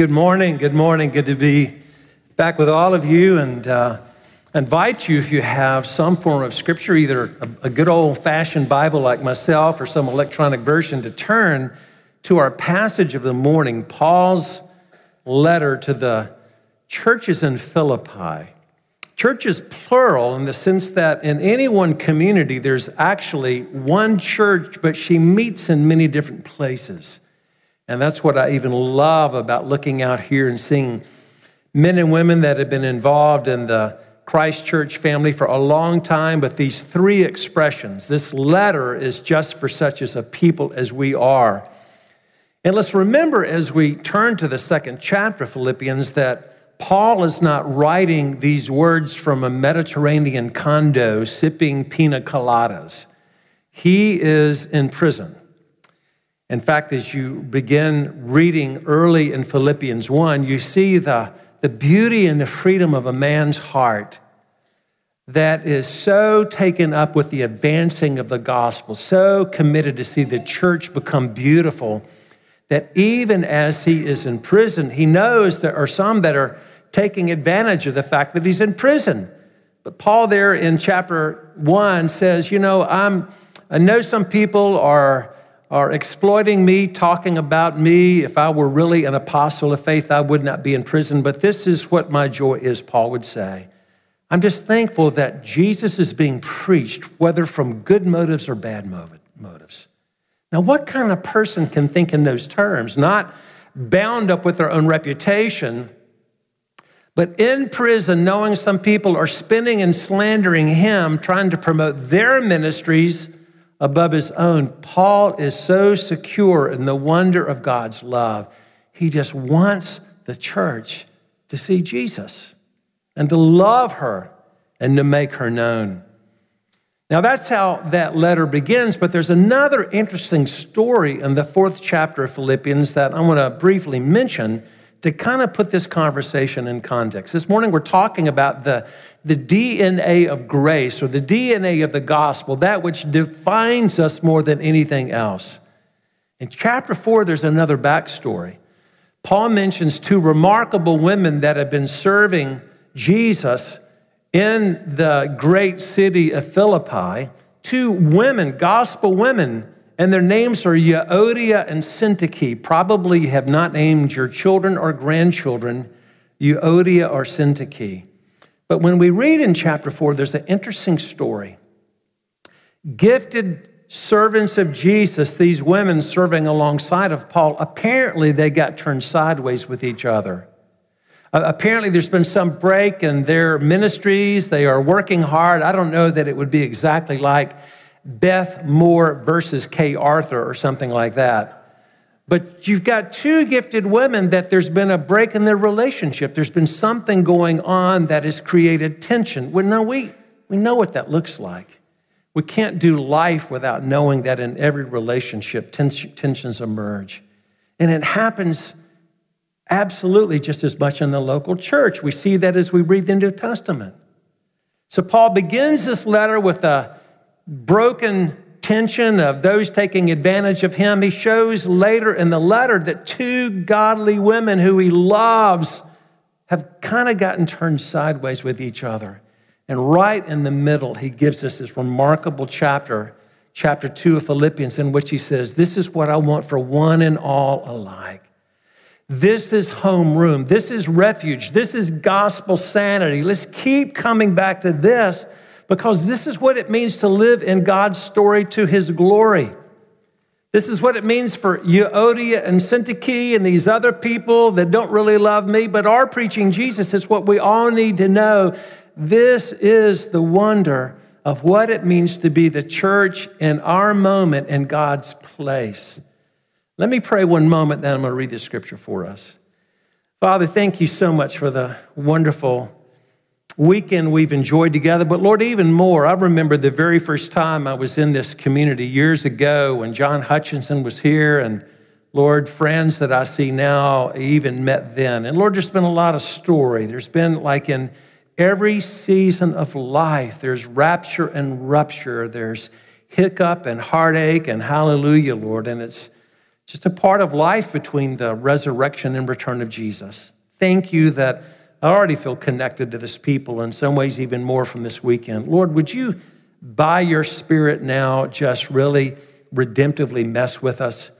Good morning. Good morning. Good to be back with all of you and uh, invite you if you have some form of scripture, either a, a good old fashioned Bible like myself or some electronic version, to turn to our passage of the morning, Paul's letter to the churches in Philippi. Church is plural in the sense that in any one community, there's actually one church, but she meets in many different places. And that's what I even love about looking out here and seeing men and women that have been involved in the Christ Church family for a long time, but these three expressions. This letter is just for such as a people as we are. And let's remember as we turn to the second chapter of Philippians that Paul is not writing these words from a Mediterranean condo sipping pina coladas. He is in prison. In fact, as you begin reading early in Philippians 1, you see the, the beauty and the freedom of a man's heart that is so taken up with the advancing of the gospel, so committed to see the church become beautiful, that even as he is in prison, he knows there are some that are taking advantage of the fact that he's in prison. But Paul, there in chapter one, says, You know, I'm, I know some people are are exploiting me, talking about me. If I were really an apostle of faith, I would not be in prison. But this is what my joy is, Paul would say. I'm just thankful that Jesus is being preached, whether from good motives or bad motives. Now, what kind of person can think in those terms? Not bound up with their own reputation, but in prison, knowing some people are spinning and slandering him, trying to promote their ministries above his own. Paul is so secure in the wonder of God's love. He just wants the church to see Jesus and to love her and to make her known. Now, that's how that letter begins, but there's another interesting story in the fourth chapter of Philippians that I want to briefly mention to kind of put this conversation in context. This morning, we're talking about the the DNA of grace or the DNA of the gospel, that which defines us more than anything else. In chapter four, there's another backstory. Paul mentions two remarkable women that have been serving Jesus in the great city of Philippi. Two women, gospel women, and their names are Euodia and Syntyche. Probably you have not named your children or grandchildren Euodia or Syntyche. But when we read in chapter four, there's an interesting story. Gifted servants of Jesus, these women serving alongside of Paul, apparently they got turned sideways with each other. Apparently, there's been some break in their ministries. They are working hard. I don't know that it would be exactly like Beth Moore versus Kay Arthur or something like that. But you've got two gifted women that there's been a break in their relationship. There's been something going on that has created tension. Well, no, we, we know what that looks like. We can't do life without knowing that in every relationship, tensions emerge. And it happens absolutely just as much in the local church. We see that as we read the New Testament. So Paul begins this letter with a broken tension of those taking advantage of him. He shows later in the letter that two godly women who he loves have kind of gotten turned sideways with each other. And right in the middle, he gives us this remarkable chapter, chapter two of Philippians, in which he says, This is what I want for one and all alike. This is homeroom. This is refuge. This is gospel sanity. Let's keep coming back to this because this is what it means to live in God's story to his glory. This is what it means for Euodia and Syntyche and these other people that don't really love me, but are preaching Jesus. It's what we all need to know. This is the wonder of what it means to be the church in our moment in God's place. Let me pray one moment, then I'm going to read the scripture for us. Father, thank you so much for the wonderful weekend we've enjoyed together, but Lord, even more, I remember the very first time I was in this community years ago when John Hutchinson was here, and Lord, friends that I see now even met then. And Lord, there's been a lot of story. There's been like in every season of life, there's rapture and rupture, there's hiccup and heartache and hallelujah, Lord. And it's just a part of life between the resurrection and return of Jesus. Thank you that I already feel connected to this people, in some ways, even more from this weekend. Lord, would you, by your Spirit now, just really redemptively mess with us?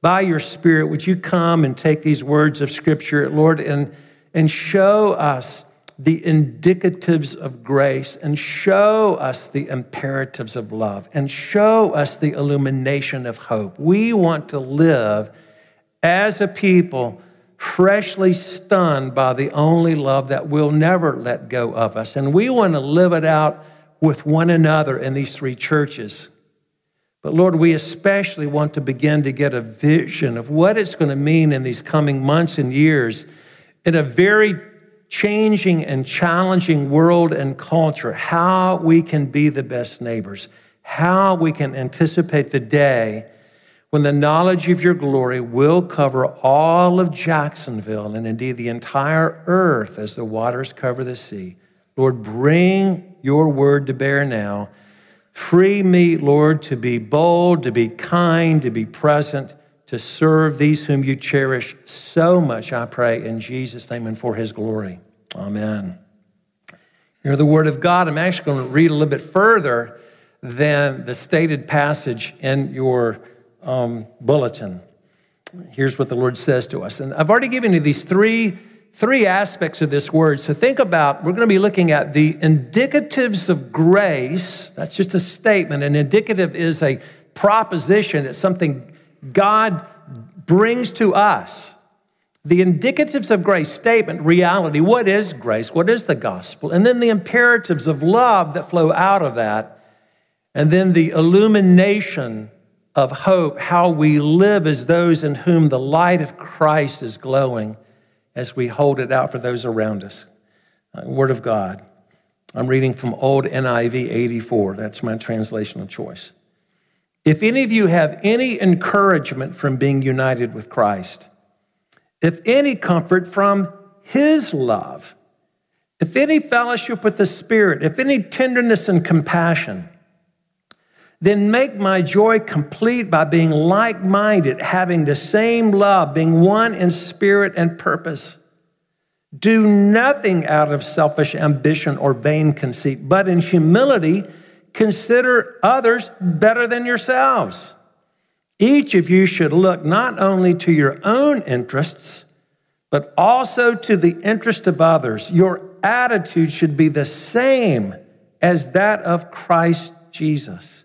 By your Spirit, would you come and take these words of Scripture, Lord, and, and show us the indicatives of grace and show us the imperatives of love and show us the illumination of hope. We want to live as a people freshly stunned by the only love that will never let go of us. And we want to live it out with one another in these three churches. But Lord, we especially want to begin to get a vision of what it's going to mean in these coming months and years in a very changing and challenging world and culture, how we can be the best neighbors, how we can anticipate the day when the knowledge of your glory will cover all of Jacksonville and indeed the entire earth as the waters cover the sea. Lord, bring your word to bear now. Free me, Lord, to be bold, to be kind, to be present, to serve these whom you cherish so much, I pray, in Jesus' name and for his glory. Amen. Hear the word of God. I'm actually going to read a little bit further than the stated passage in your um, bulletin. Here's what the Lord says to us. And I've already given you these three, three aspects of this word. So think about, we're going to be looking at the indicatives of grace. That's just a statement. An indicative is a proposition, it's something God brings to us. The indicatives of grace statement, reality, what is grace? What is the gospel? And then the imperatives of love that flow out of that. And then the illumination of hope, how we live as those in whom the light of Christ is glowing as we hold it out for those around us. Uh, Word of God. I'm reading from Old NIV 84. That's my translation of choice. If any of you have any encouragement from being united with Christ, if any comfort from his love, if any fellowship with the Spirit, if any tenderness and compassion, then make my joy complete by being like minded, having the same love, being one in spirit and purpose. Do nothing out of selfish ambition or vain conceit, but in humility, consider others better than yourselves. Each of you should look not only to your own interests, but also to the interest of others. Your attitude should be the same as that of Christ Jesus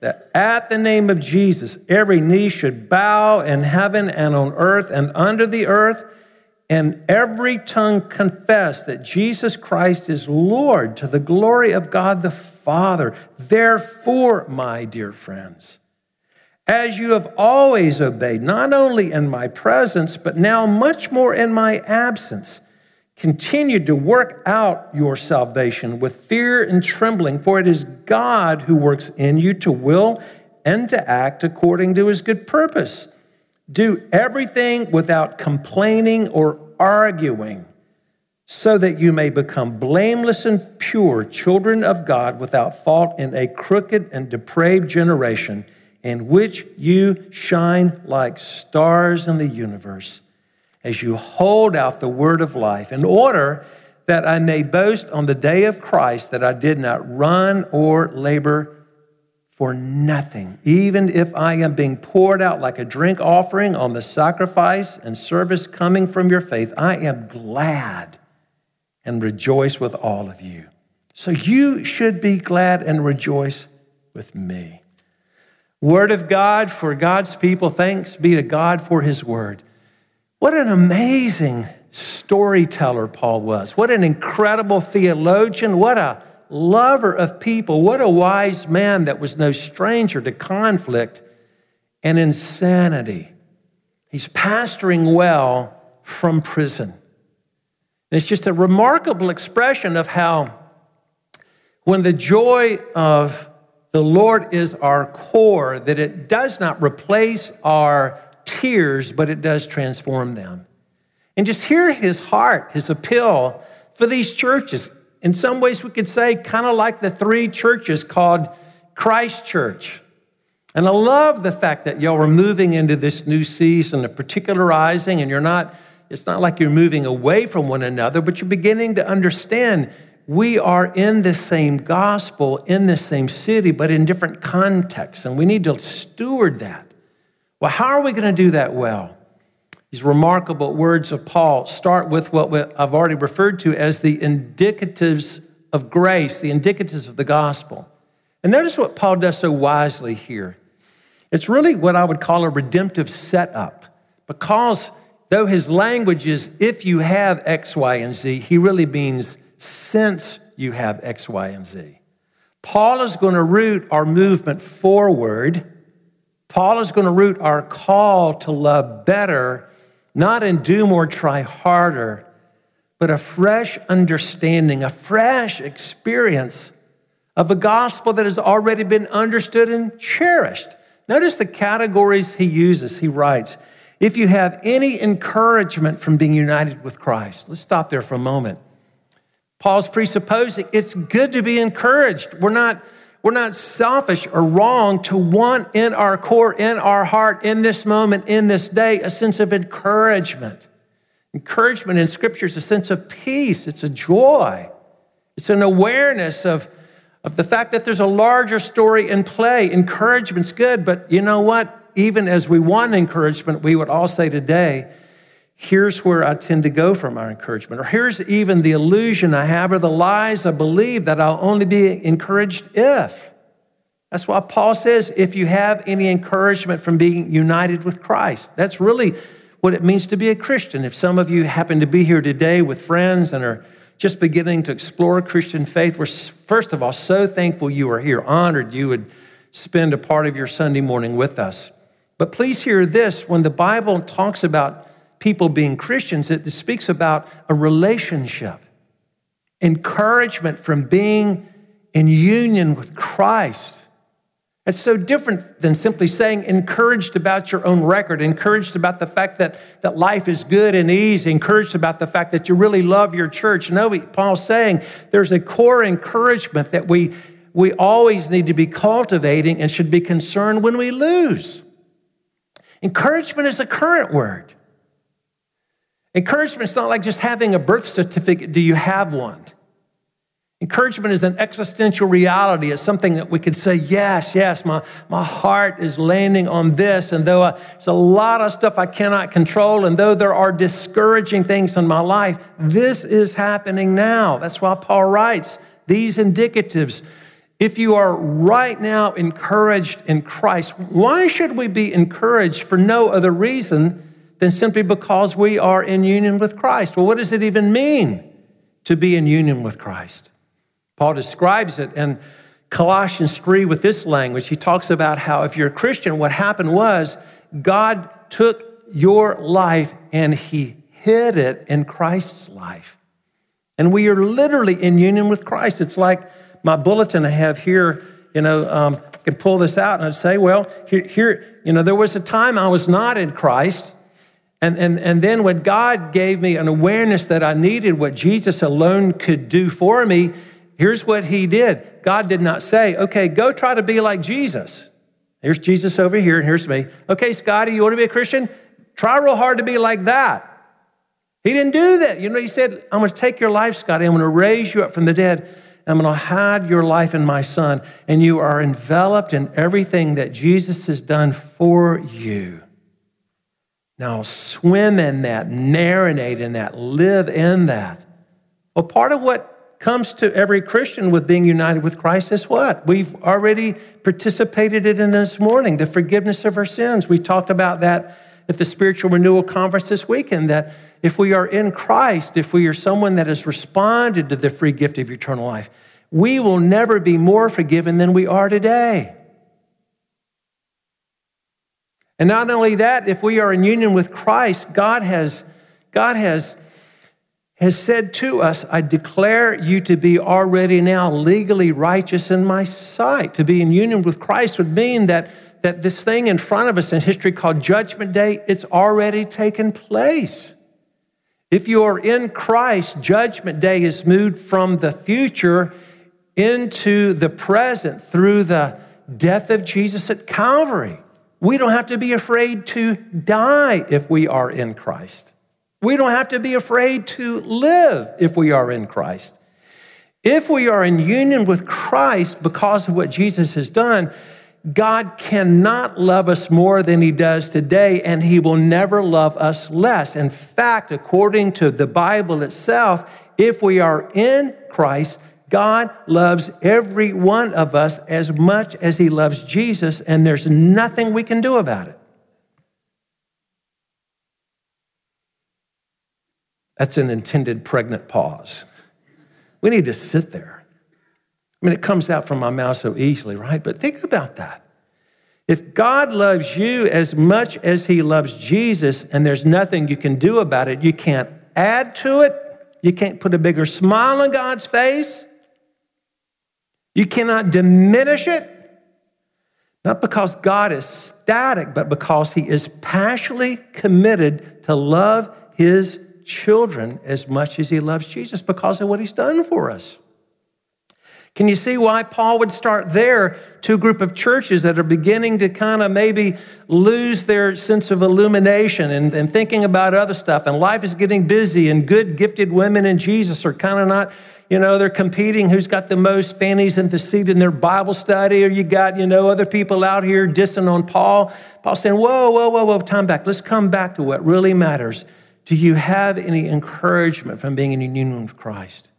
that at the name of Jesus, every knee should bow in heaven and on earth and under the earth, and every tongue confess that Jesus Christ is Lord to the glory of God the Father. Therefore, my dear friends, as you have always obeyed, not only in my presence, but now much more in my absence, Continue to work out your salvation with fear and trembling, for it is God who works in you to will and to act according to his good purpose. Do everything without complaining or arguing, so that you may become blameless and pure, children of God without fault in a crooked and depraved generation, in which you shine like stars in the universe as you hold out the word of life, in order that I may boast on the day of Christ that I did not run or labor for nothing, even if I am being poured out like a drink offering on the sacrifice and service coming from your faith. I am glad and rejoice with all of you. So you should be glad and rejoice with me. Word of God for God's people. Thanks be to God for his word. What an amazing storyteller Paul was. What an incredible theologian. What a lover of people. What a wise man that was no stranger to conflict and insanity. He's pastoring well from prison. And it's just a remarkable expression of how, when the joy of the Lord is our core, that it does not replace our tears, but it does transform them. And just hear his heart, his appeal for these churches. In some ways, we could say, kind of like the three churches called Christ Church. And I love the fact that y'all are moving into this new season of particularizing, and you're not, it's not like you're moving away from one another, but you're beginning to understand we are in the same gospel, in the same city, but in different contexts, and we need to steward that. Well, how are we going to do that well? These remarkable words of Paul start with what I've already referred to as the indicatives of grace, the indicatives of the gospel. And notice what Paul does so wisely here. It's really what I would call a redemptive setup because though his language is if you have X, Y, and Z, he really means since you have X, Y, and Z. Paul is going to root our movement forward. Paul is going to root our call to love better, not in do more, try harder, but a fresh understanding, a fresh experience of a gospel that has already been understood and cherished. Notice the categories he uses. He writes, if you have any encouragement from being united with Christ, let's stop there for a moment. Paul's presupposing it's good to be encouraged. We're not, we're not selfish or wrong to want in our core, in our heart, in this moment, in this day, a sense of encouragement. Encouragement in Scripture is a sense of peace, it's a joy, it's an awareness of, of the fact that there's a larger story in play. Encouragement's good, but you know what? Even as we want encouragement, we would all say today, here's where I tend to go for my encouragement. Or here's even the illusion I have or the lies I believe that I'll only be encouraged if. That's why Paul says, if you have any encouragement from being united with Christ, that's really what it means to be a Christian. If some of you happen to be here today with friends and are just beginning to explore Christian faith, we're first of all so thankful you are here, honored you would spend a part of your Sunday morning with us. But please hear this when the Bible talks about people being Christians, it speaks about a relationship, encouragement from being in union with Christ. It's so different than simply saying encouraged about your own record, encouraged about the fact that, that life is good and easy, encouraged about the fact that you really love your church. No, Paul's saying there's a core encouragement that we, we always need to be cultivating and should be concerned when we lose. Encouragement is a current word. Encouragement is not like just having a birth certificate. Do you have one? Encouragement is an existential reality. It's something that we could say, yes, yes, my, my heart is landing on this. And though I, there's a lot of stuff I cannot control, and though there are discouraging things in my life, this is happening now. That's why Paul writes these indicatives. If you are right now encouraged in Christ, why should we be encouraged for no other reason than simply because we are in union with Christ. Well, what does it even mean to be in union with Christ? Paul describes it in Colossians 3 with this language. He talks about how if you're a Christian, what happened was God took your life and he hid it in Christ's life. And we are literally in union with Christ. It's like my bulletin I have here, you know, um, I can pull this out and I'd say, well, here, here, you know, there was a time I was not in Christ. And, and, and then when God gave me an awareness that I needed what Jesus alone could do for me, here's what he did. God did not say, okay, go try to be like Jesus. Here's Jesus over here, and here's me. Okay, Scotty, you want to be a Christian? Try real hard to be like that. He didn't do that. You know, he said, I'm going to take your life, Scotty. I'm going to raise you up from the dead. I'm going to hide your life in my son. And you are enveloped in everything that Jesus has done for you. Now, swim in that, marinate in that, live in that. Well, part of what comes to every Christian with being united with Christ is what? We've already participated in this morning, the forgiveness of our sins. We talked about that at the Spiritual Renewal Conference this weekend, that if we are in Christ, if we are someone that has responded to the free gift of eternal life, we will never be more forgiven than we are today. And not only that, if we are in union with Christ, God has, God has, has said to us, I declare you to be already now legally righteous in my sight. To be in union with Christ would mean that, that this thing in front of us in history called Judgment Day, it's already taken place. If you are in Christ, Judgment Day is moved from the future into the present through the death of Jesus at Calvary. We don't have to be afraid to die if we are in Christ. We don't have to be afraid to live if we are in Christ. If we are in union with Christ because of what Jesus has done, God cannot love us more than he does today, and he will never love us less. In fact, according to the Bible itself, if we are in Christ, God loves every one of us as much as he loves Jesus, and there's nothing we can do about it. That's an intended pregnant pause. We need to sit there. I mean, it comes out from my mouth so easily, right? But think about that. If God loves you as much as he loves Jesus, and there's nothing you can do about it, you can't add to it, you can't put a bigger smile on God's face, you cannot diminish it, not because God is static, but because He is passionately committed to love His children as much as He loves Jesus because of what He's done for us. Can you see why Paul would start there to a group of churches that are beginning to kind of maybe lose their sense of illumination and, and thinking about other stuff, and life is getting busy, and good, gifted women in Jesus are kind of not you know, they're competing who's got the most fannies in the seat in their Bible study, or you got, you know, other people out here dissing on Paul. Paul saying, whoa, whoa, whoa, whoa, time back. Let's come back to what really matters. Do you have any encouragement from being in union with Christ?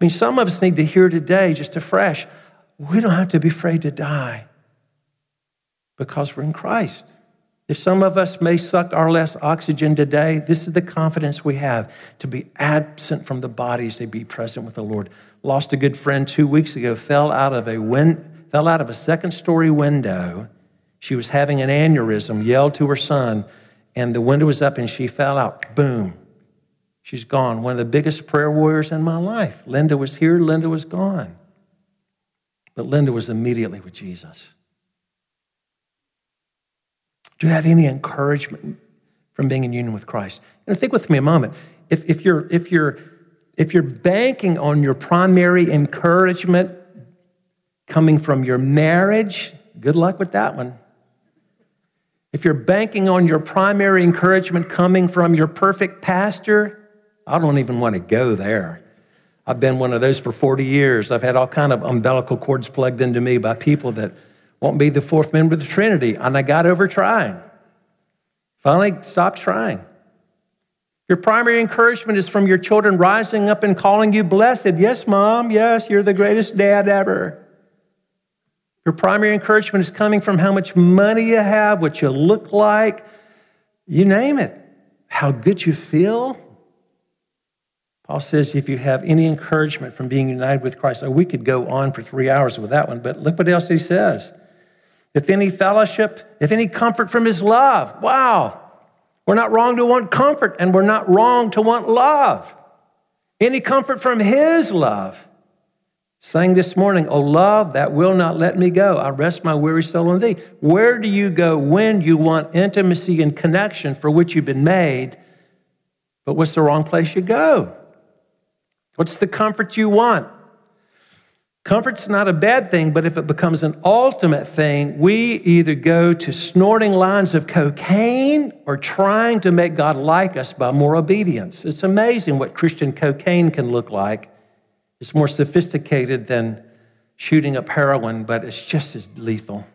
I mean, some of us need to hear today, just afresh, we don't have to be afraid to die because we're in Christ. If some of us may suck our less oxygen today, this is the confidence we have to be absent from the bodies to be present with the Lord. Lost a good friend two weeks ago, fell out of a win- fell out of a second story window. She was having an aneurysm, yelled to her son, and the window was up and she fell out. Boom. She's gone. One of the biggest prayer warriors in my life. Linda was here, Linda was gone. But Linda was immediately with Jesus. Do you have any encouragement from being in union with Christ? And think with me a moment. If, if, you're, if, you're, if you're banking on your primary encouragement coming from your marriage, good luck with that one. If you're banking on your primary encouragement coming from your perfect pastor, I don't even want to go there. I've been one of those for 40 years. I've had all kind of umbilical cords plugged into me by people that won't be the fourth member of the Trinity. And I got over trying. Finally, stopped trying. Your primary encouragement is from your children rising up and calling you blessed. Yes, mom. Yes, you're the greatest dad ever. Your primary encouragement is coming from how much money you have, what you look like, you name it, how good you feel. Paul says if you have any encouragement from being united with Christ, oh, we could go on for three hours with that one, but look what else he says if any fellowship, if any comfort from his love. Wow. We're not wrong to want comfort, and we're not wrong to want love. Any comfort from his love. Sang this morning, Oh, love that will not let me go. I rest my weary soul on thee. Where do you go when you want intimacy and connection for which you've been made? But what's the wrong place you go? What's the comfort you want? Comfort's not a bad thing, but if it becomes an ultimate thing, we either go to snorting lines of cocaine or trying to make God like us by more obedience. It's amazing what Christian cocaine can look like. It's more sophisticated than shooting up heroin, but it's just as lethal.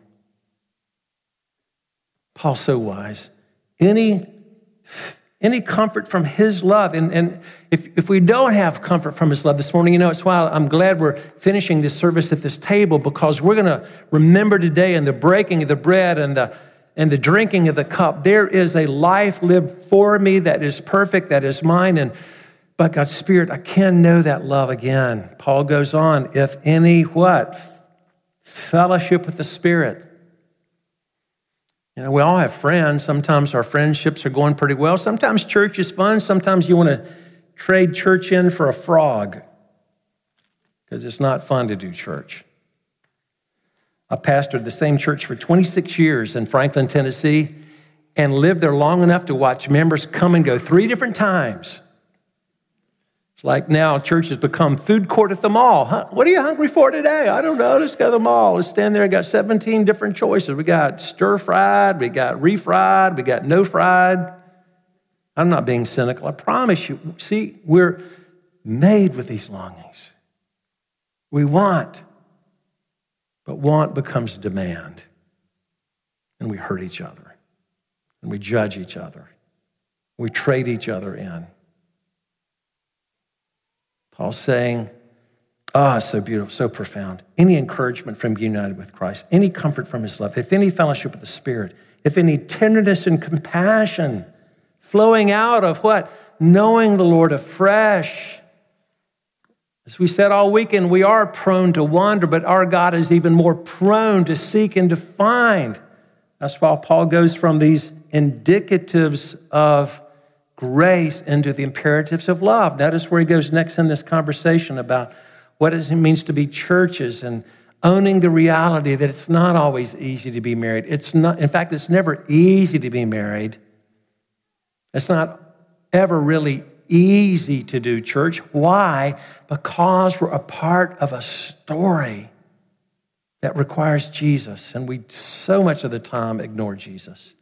Paul's so wise. Any any comfort from His love. And, and if, if we don't have comfort from His love this morning, you know, it's why I'm glad we're finishing this service at this table because we're going to remember today in the breaking of the bread and the, and the drinking of the cup, there is a life lived for me that is perfect, that is mine. And by God's Spirit, I can know that love again. Paul goes on, if any what? Fellowship with the Spirit You know, we all have friends. Sometimes our friendships are going pretty well. Sometimes church is fun. Sometimes you want to trade church in for a frog because it's not fun to do church. I pastored the same church for 26 years in Franklin, Tennessee, and lived there long enough to watch members come and go three different times. It's like now church has become food court at the mall. Huh? What are you hungry for today? I don't know. Let's go to the mall. Let's stand there. I got 17 different choices. We got stir fried, we got refried, we got no fried. I'm not being cynical. I promise you. See, we're made with these longings. We want, but want becomes demand. And we hurt each other. And we judge each other. We trade each other in. Paul's saying, Ah, so beautiful, so profound. Any encouragement from being united with Christ, any comfort from his love, if any fellowship with the Spirit, if any tenderness and compassion flowing out of what? Knowing the Lord afresh. As we said all weekend, we are prone to wander, but our God is even more prone to seek and to find. That's why Paul goes from these indicatives of grace into the imperatives of love. Notice where he goes next in this conversation about what it means to be churches and owning the reality that it's not always easy to be married. It's not, in fact, it's never easy to be married. It's not ever really easy to do church. Why? Because we're a part of a story that requires Jesus, and we so much of the time ignore Jesus.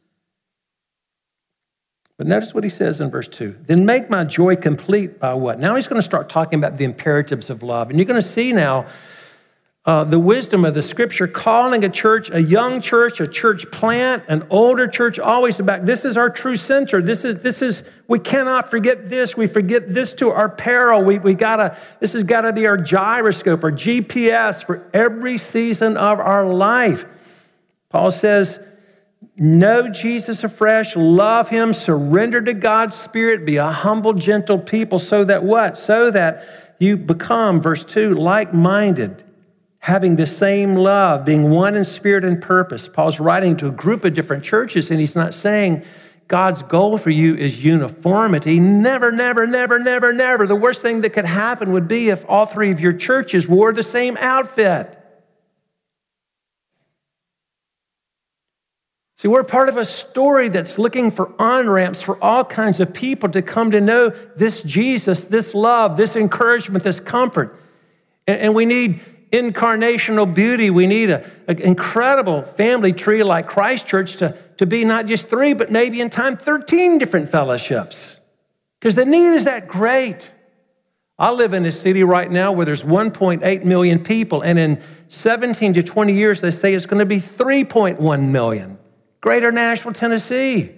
But notice what he says in verse 2. Then make my joy complete by what? Now he's going to start talking about the imperatives of love. And you're going to see now uh, the wisdom of the scripture, calling a church, a young church, a church plant, an older church, always about this is our true center. This is, this is, we cannot forget this. We forget this to our peril. We, we gotta, this has gotta be our gyroscope, our GPS for every season of our life. Paul says, Know Jesus afresh, love him, surrender to God's Spirit, be a humble, gentle people, so that what? So that you become, verse 2, like minded having the same love, being one in spirit and purpose. Paul's writing to a group of different churches, and he's not saying God's goal for you is uniformity. Never, never, never, never, never. The worst thing that could happen would be if all three of your churches wore the same outfit. See, we're part of a story that's looking for on ramps for all kinds of people to come to know this Jesus, this love, this encouragement, this comfort. And we need incarnational beauty. We need an incredible family tree like Christ Church to, to be not just three, but maybe in time 13 different fellowships. Because the need is that great. I live in a city right now where there's 1.8 million people, and in 17 to 20 years, they say it's going to be 3.1 million. Greater Nashville, Tennessee.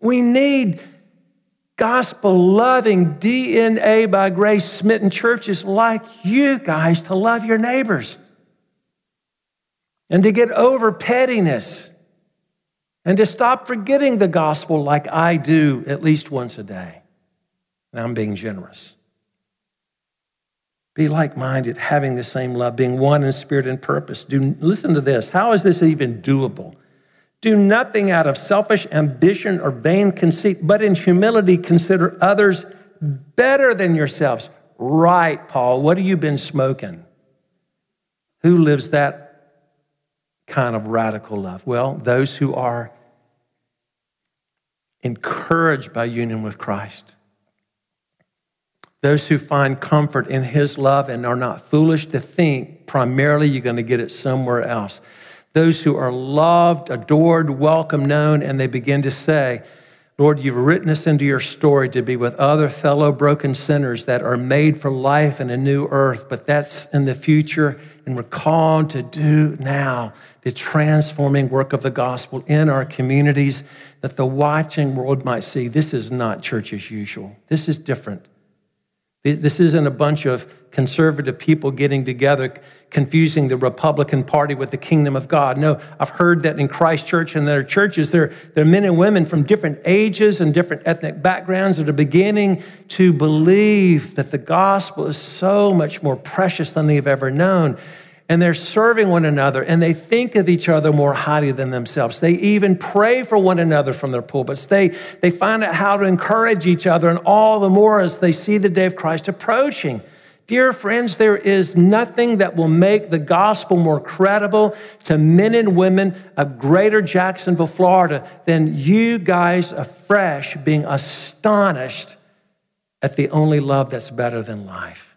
We need gospel loving, DNA by grace smitten churches like you guys to love your neighbors and to get over pettiness and to stop forgetting the gospel like I do at least once a day. And I'm being generous. Be like minded, having the same love, being one in spirit and purpose. Do, listen to this. How is this even doable? Do nothing out of selfish ambition or vain conceit, but in humility consider others better than yourselves. Right, Paul. What have you been smoking? Who lives that kind of radical love? Well, those who are encouraged by union with Christ. Those who find comfort in his love and are not foolish to think primarily you're going to get it somewhere else those who are loved, adored, welcome, known, and they begin to say, Lord, you've written us into your story to be with other fellow broken sinners that are made for life in a new earth, but that's in the future, and we're called to do now the transforming work of the gospel in our communities that the watching world might see this is not church as usual. This is different. This isn't a bunch of conservative people getting together, confusing the Republican Party with the kingdom of God. No, I've heard that in Christ Church and their churches, there, there are men and women from different ages and different ethnic backgrounds that are beginning to believe that the gospel is so much more precious than they've ever known. And they're serving one another and they think of each other more highly than themselves. They even pray for one another from their pulpits. They, they find out how to encourage each other and all the more as they see the day of Christ approaching. Dear friends, there is nothing that will make the gospel more credible to men and women of greater Jacksonville, Florida than you guys afresh being astonished at the only love that's better than life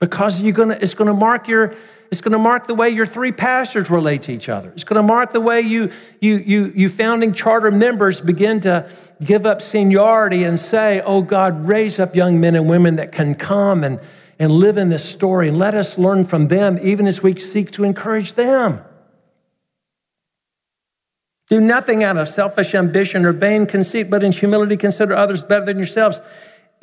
because you're gonna, it's going to mark your it's going to mark the way your three pastors relate to each other. It's going to mark the way you, you, you, you founding charter members begin to give up seniority and say, Oh God, raise up young men and women that can come and, and live in this story and let us learn from them, even as we seek to encourage them. Do nothing out of selfish ambition or vain conceit, but in humility consider others better than yourselves.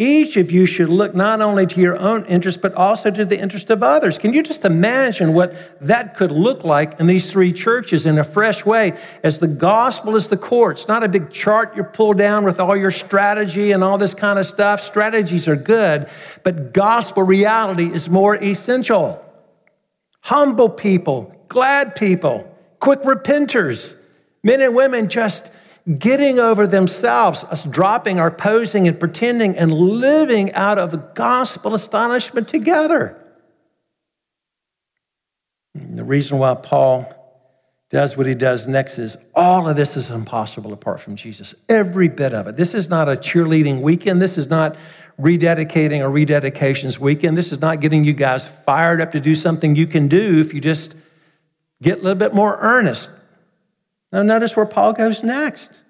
Each of you should look not only to your own interest, but also to the interest of others. Can you just imagine what that could look like in these three churches in a fresh way as the gospel is the core? It's not a big chart you pull down with all your strategy and all this kind of stuff. Strategies are good, but gospel reality is more essential. Humble people, glad people, quick repenters, men and women just getting over themselves, us dropping our posing and pretending and living out of gospel astonishment together. And the reason why Paul does what he does next is all of this is impossible apart from Jesus. Every bit of it. This is not a cheerleading weekend. This is not rededicating or rededications weekend. This is not getting you guys fired up to do something you can do if you just get a little bit more earnest. Now, notice where Paul goes next.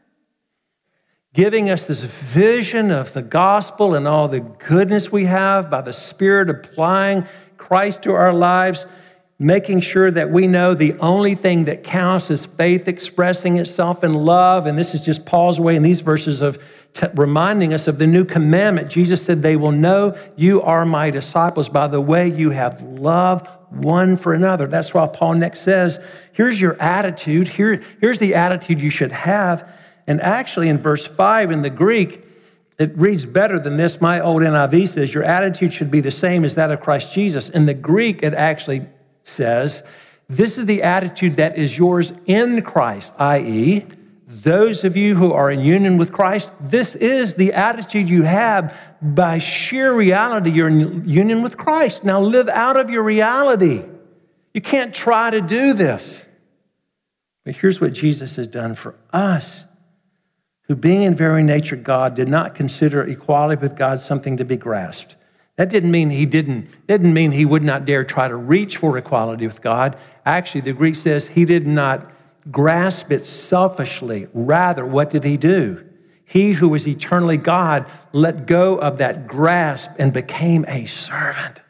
Giving us this vision of the gospel and all the goodness we have by the Spirit applying Christ to our lives, making sure that we know the only thing that counts is faith expressing itself in love. And this is just Paul's way in these verses of t- reminding us of the new commandment. Jesus said, They will know you are my disciples by the way you have love one for another. That's why Paul next says, here's your attitude. Here, here's the attitude you should have. And actually, in verse 5 in the Greek, it reads better than this. My old NIV says, Your attitude should be the same as that of Christ Jesus. In the Greek, it actually says, This is the attitude that is yours in Christ, i.e., those of you who are in union with Christ, this is the attitude you have by sheer reality. You're in union with Christ. Now live out of your reality. You can't try to do this. But here's what Jesus has done for us, who being in very nature God did not consider equality with God something to be grasped. That didn't mean he didn't, didn't mean he would not dare try to reach for equality with God. Actually, the Greek says he did not grasp it selfishly. Rather, what did he do? He who was eternally God let go of that grasp and became a servant.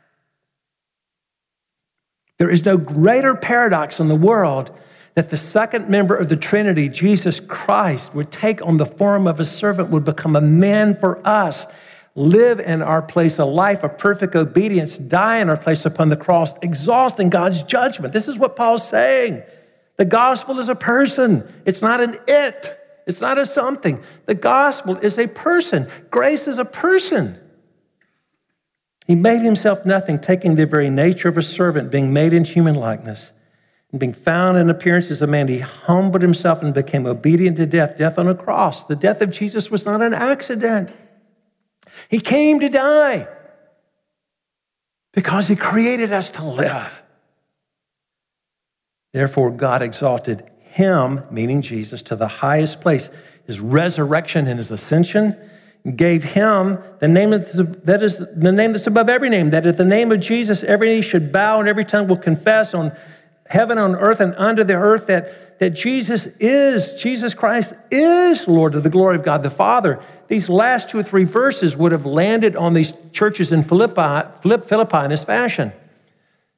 There is no greater paradox in the world that the second member of the Trinity, Jesus Christ, would take on the form of a servant, would become a man for us, live in our place a life of perfect obedience, die in our place upon the cross, exhausting God's judgment. This is what Paul's saying. The gospel is a person, it's not an it, it's not a something. The gospel is a person, grace is a person. He made himself nothing, taking the very nature of a servant, being made in human likeness. And being found in appearance as a man, he humbled himself and became obedient to death, death on a cross. The death of Jesus was not an accident. He came to die because he created us to live. Therefore, God exalted him, meaning Jesus, to the highest place. His resurrection and his ascension gave him the name that is the name that's above every name. That at the name of Jesus, every knee should bow and every tongue will confess on heaven, on earth, and under the earth that, that Jesus is, Jesus Christ is Lord of the glory of God the Father. These last two or three verses would have landed on these churches in Philippi, Philippi in this fashion.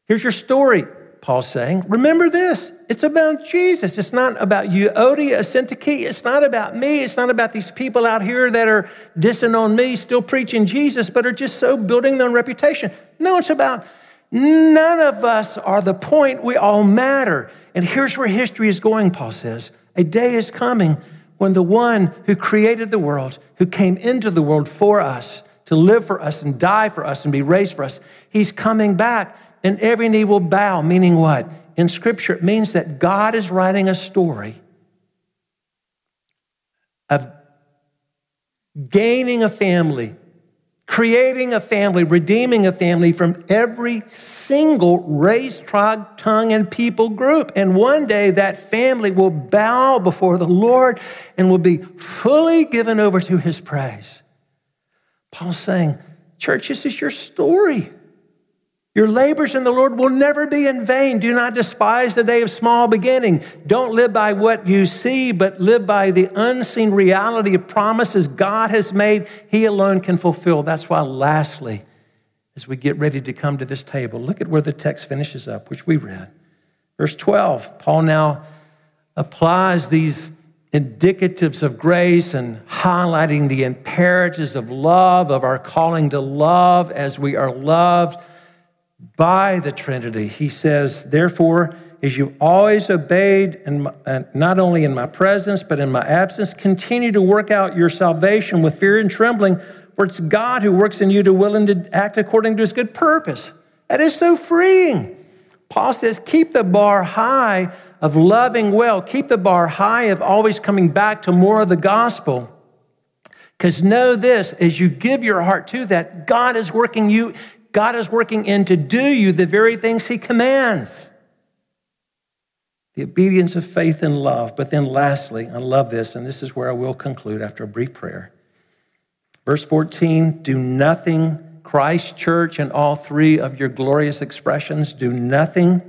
Here's your story. Paul's saying. Remember this it's about Jesus. It's not about Euodia, Syntyche. It's not about me. It's not about these people out here that are dissing on me, still preaching Jesus, but are just so building their own reputation. No, it's about none of us are the point. We all matter. And here's where history is going, Paul says. A day is coming when the one who created the world, who came into the world for us, to live for us and die for us and be raised for us, he's coming back and every knee will bow, meaning what? In Scripture, it means that God is writing a story of gaining a family, creating a family, redeeming a family from every single race, tribe, tongue, and people group. And one day that family will bow before the Lord and will be fully given over to his praise. Paul's saying, Church, this is your story. Your labors in the Lord will never be in vain. Do not despise the day of small beginning. Don't live by what you see, but live by the unseen reality of promises God has made. He alone can fulfill. That's why, lastly, as we get ready to come to this table, look at where the text finishes up, which we read. Verse 12, Paul now applies these indicatives of grace and highlighting the imperatives of love, of our calling to love as we are loved by the Trinity. He says, Therefore, as you always obeyed, my, uh, not only in my presence, but in my absence, continue to work out your salvation with fear and trembling, for it's God who works in you to will and to act according to his good purpose. That is so freeing. Paul says, Keep the bar high of loving well, keep the bar high of always coming back to more of the gospel. Because know this, as you give your heart to that, God is working you, God is working in to do you the very things He commands. The obedience of faith and love. But then, lastly, I love this, and this is where I will conclude after a brief prayer. Verse 14 do nothing, Christ Church, and all three of your glorious expressions, do nothing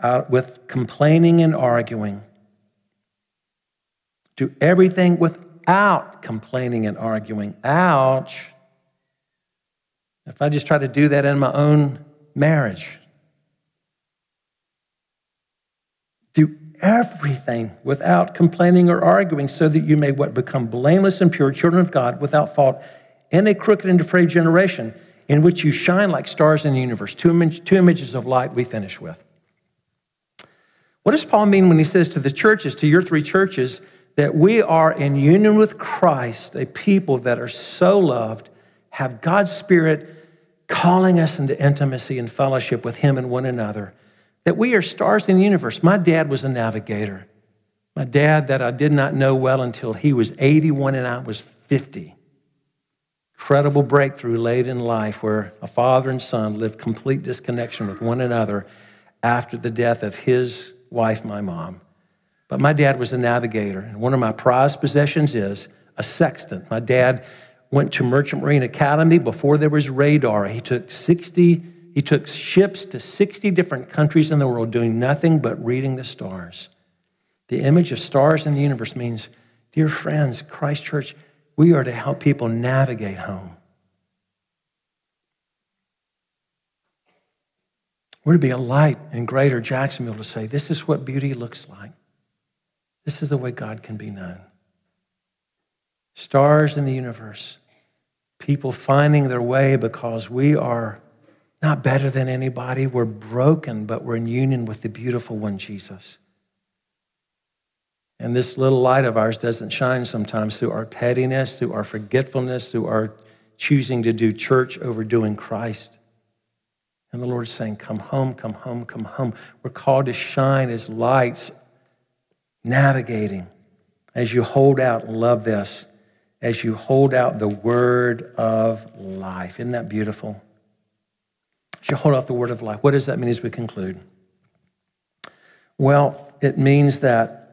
uh, with complaining and arguing. Do everything without complaining and arguing. Ouch. If I just try to do that in my own marriage, do everything without complaining or arguing, so that you may what become blameless and pure children of God without fault in a crooked and depraved generation in which you shine like stars in the universe. Two, image, two images of light we finish with. What does Paul mean when he says to the churches, to your three churches, that we are in union with Christ, a people that are so loved, have God's Spirit calling us into intimacy and fellowship with Him and one another, that we are stars in the universe. My dad was a navigator. My dad, that I did not know well until he was 81 and I was 50. Incredible breakthrough late in life where a father and son lived complete disconnection with one another after the death of his wife, my mom. But my dad was a navigator, and one of my prized possessions is a sextant. My dad went to Merchant Marine Academy before there was radar. He took 60, he took ships to 60 different countries in the world doing nothing but reading the stars. The image of stars in the universe means, dear friends, Christ Church, we are to help people navigate home. We're to be a light in greater Jacksonville to say, this is what beauty looks like. This is the way God can be known stars in the universe, people finding their way because we are not better than anybody. We're broken, but we're in union with the beautiful one, Jesus. And this little light of ours doesn't shine sometimes through our pettiness, through our forgetfulness, through our choosing to do church over doing Christ. And the Lord is saying, Come home, come home, come home. We're called to shine as lights, navigating as you hold out and love this as you hold out the word of life. Isn't that beautiful? As you hold out the word of life, what does that mean as we conclude? Well, it means that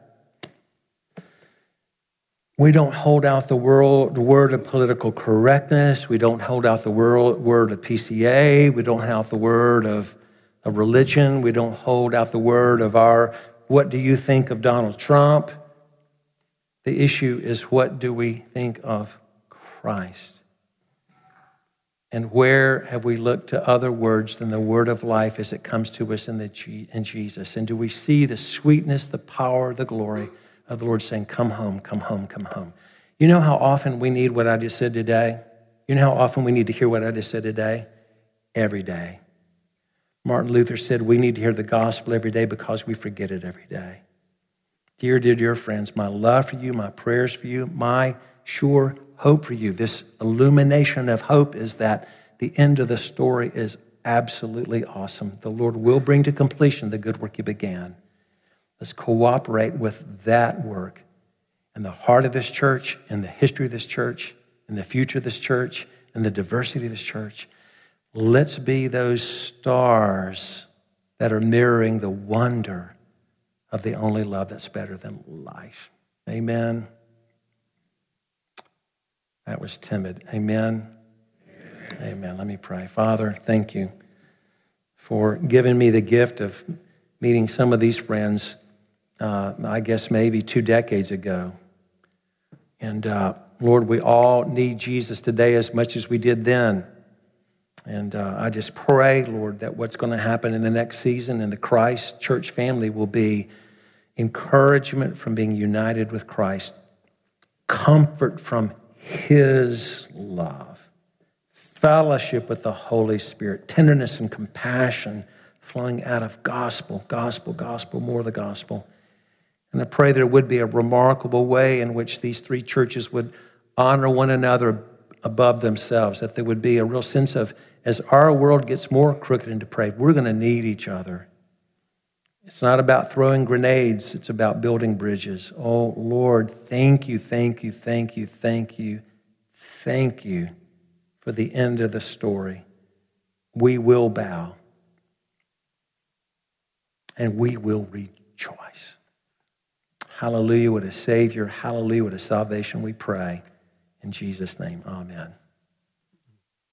we don't hold out the, world, word of political correctness. We don't hold out the world, word of PCA. We don't hold out the word of, of religion. We don't hold out the word of our, what do you think of Donald Trump? The issue is what do we think of Christ? And where have we looked to other words than the word of life as it comes to us in, the, in Jesus? And do we see the sweetness, the power, the glory of the Lord saying, Come home, come home, come home? You know how often we need what I just said today? You know how often we need to hear what I just said today? Every day. Martin Luther said we need to hear the gospel every day because we forget it every day. Dear, dear, dear friends, my love for you, my prayers for you, my sure hope for you, this illumination of hope is that the end of the story is absolutely awesome. The Lord will bring to completion the good work He began. Let's cooperate with that work in the heart of this church, in the history of this church, in the future of this church, in the diversity of this church. Let's be those stars that are mirroring the wonder of the only love that's better than life. Amen. That was timid. Amen. Amen. Amen. Let me pray. Father, thank you for giving me the gift of meeting some of these friends, uh, I guess maybe two decades ago. And uh, Lord, we all need Jesus today as much as we did then. And uh, I just pray, Lord, that what's going to happen in the next season in the Christ church family will be encouragement from being united with Christ, comfort from His love, fellowship with the Holy Spirit, tenderness and compassion flowing out of gospel, gospel, gospel, more the gospel. And I pray there would be a remarkable way in which these three churches would honor one another above themselves, that there would be a real sense of as our world gets more crooked and depraved, we're going to need each other. It's not about throwing grenades, it's about building bridges. Oh, Lord, thank you, thank you, thank you, thank you, thank you for the end of the story. We will bow and we will rejoice. Hallelujah, what a Savior. Hallelujah, what a salvation we pray. In Jesus' name, amen.